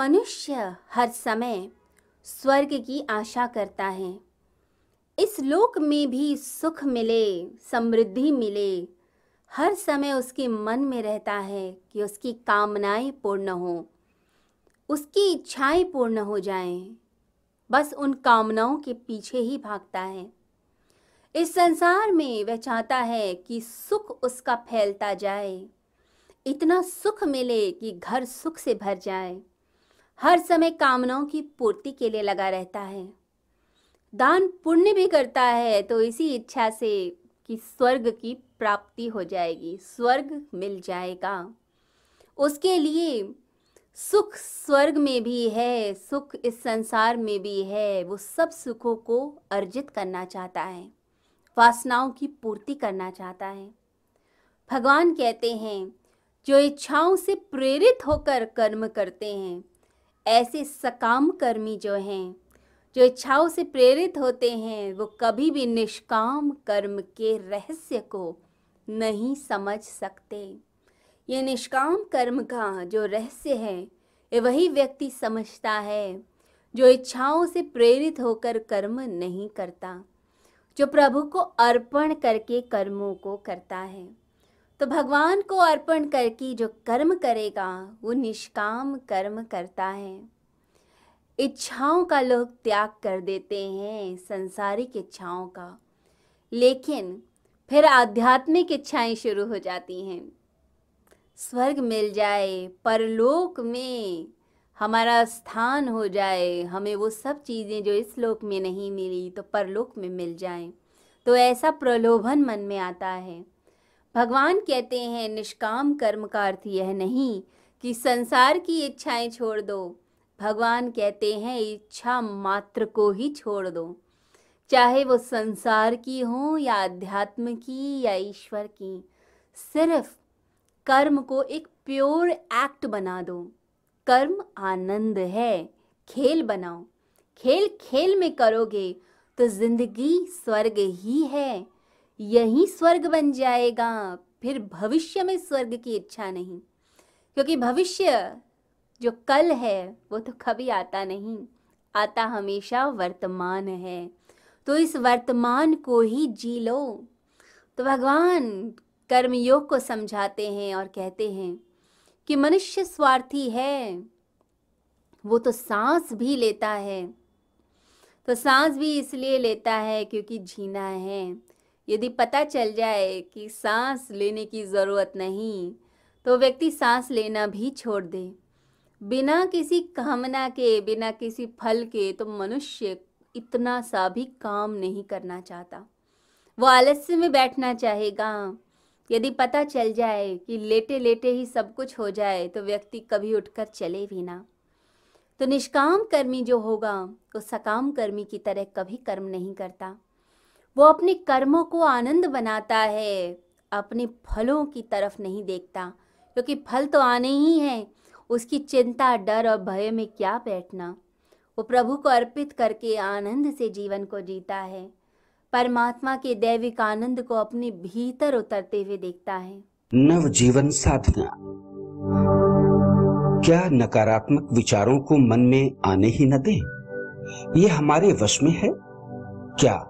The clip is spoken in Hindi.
मनुष्य हर समय स्वर्ग की आशा करता है। इस लोक में भी सुख मिले, समृद्धि मिले। हर समय उसके मन में रहता है कि उसकी कामनाएँ पूर्ण हो, उसकी इच्छाएँ पूर्ण हो जाएँ। बस उन कामनाओं के पीछे ही भागता है। इस संसार में वह चाहता है कि सुख उसका फैलता जाए। इतना सुख मिले कि घर सुख से भर जाए। हर समय कामनाओं की पूर्ति के लिए लगा रहता है। दान पुण्य भी करता है तो इसी इच्छा से कि स्वर्ग की प्राप्ति हो जाएगी, स्वर्ग मिल जाएगा। उसके लिए सुख स्वर्ग में भी है, सुख इस संसार में भी है, वो सब सुखों को अर्जित करना चाहता है, वासनाओं की पूर्ति करना चाहता है। भगवान कहते हैं, जो इच्छाओं से प्रेरित होकर कर्म करते हैं ऐसे सकाम कर्मी जो हैं, जो इच्छाओं से प्रेरित होते हैं, वो कभी भी निष्काम कर्म के रहस्य को नहीं समझ सकते। ये निष्काम कर्म का जो रहस्य है, ये वही व्यक्ति समझता है, जो इच्छाओं से प्रेरित होकर कर्म नहीं करता, जो प्रभु को अर्पण करके कर्मों को करता है। तो भगवान को अर्पण करके जो कर्म करेगा, वो निष्काम कर्म करता है। इच्छाओं का लोग त्याग कर देते हैं, संसारिक इच्छाओं का। लेकिन फिर आध्यात्मिक इच्छाएँ शुरू हो जाती हैं। स्वर्ग मिल जाए, परलोक में हमारा स्थान हो जाए, हमें वो सब चीज़ें जो इस लोक में नहीं मिली तो परलोक में मिल जाएँ। तो ऐसा प्रलोभन मन में आता है। भगवान कहते हैं, निष्काम कर्म का अर्थ यह नहीं कि संसार की इच्छाएँ छोड़ दो। भगवान कहते हैं, इच्छा मात्र को ही छोड़ दो। चाहे वो संसार की हो या अध्यात्म की या ईश्वर की, सिर्फ़ कर्म को एक प्योर एक्ट बना दो। कर्म आनंद है, खेल बनाओ। खेल खेल में करोगे तो ज़िंदगी स्वर्ग ही है। यही स्वर्ग बन जाएगा, फिर भविष्य में स्वर्ग की इच्छा नहीं। क्योंकि भविष्य जो कल है, वो तो कभी आता नहीं। आता हमेशा वर्तमान है। तो इस वर्तमान को ही जी लो। तो भगवान कर्मयोग को समझाते हैं और कहते हैं कि मनुष्य स्वार्थी है, वो तो सांस भी लेता है। तो सांस भी इसलिए लेता है क्योंकि जीना है। यदि पता चल जाए कि सांस लेने की ज़रूरत नहीं तो व्यक्ति सांस लेना भी छोड़ दे। बिना किसी कामना के, बिना किसी फल के तो मनुष्य इतना सा भी काम नहीं करना चाहता। वो आलस्य में बैठना चाहेगा। यदि पता चल जाए कि लेटे लेटे ही सब कुछ हो जाए तो व्यक्ति कभी उठकर चले भी ना। तो निष्काम कर्मी जो होगा, वो सकाम कर्मी की तरह कभी कर्म नहीं करता। वो अपने कर्मों को आनंद बनाता है, अपने फलों की तरफ़ नहीं देखता, क्योंकि फल तो आने ही हैं। उसकी चिंता, डर और भय में क्या बैठना? वो प्रभु को अर्पित करके आनंद से जीवन को जीता है। परमात्मा के दैविक आनंद को अपने भीतर उतरते हुए देखता है। नव जीवन साधना। क्या नकारात्मक विचारों को मन में आने ही न दें? ये हमारे वश में है? क्या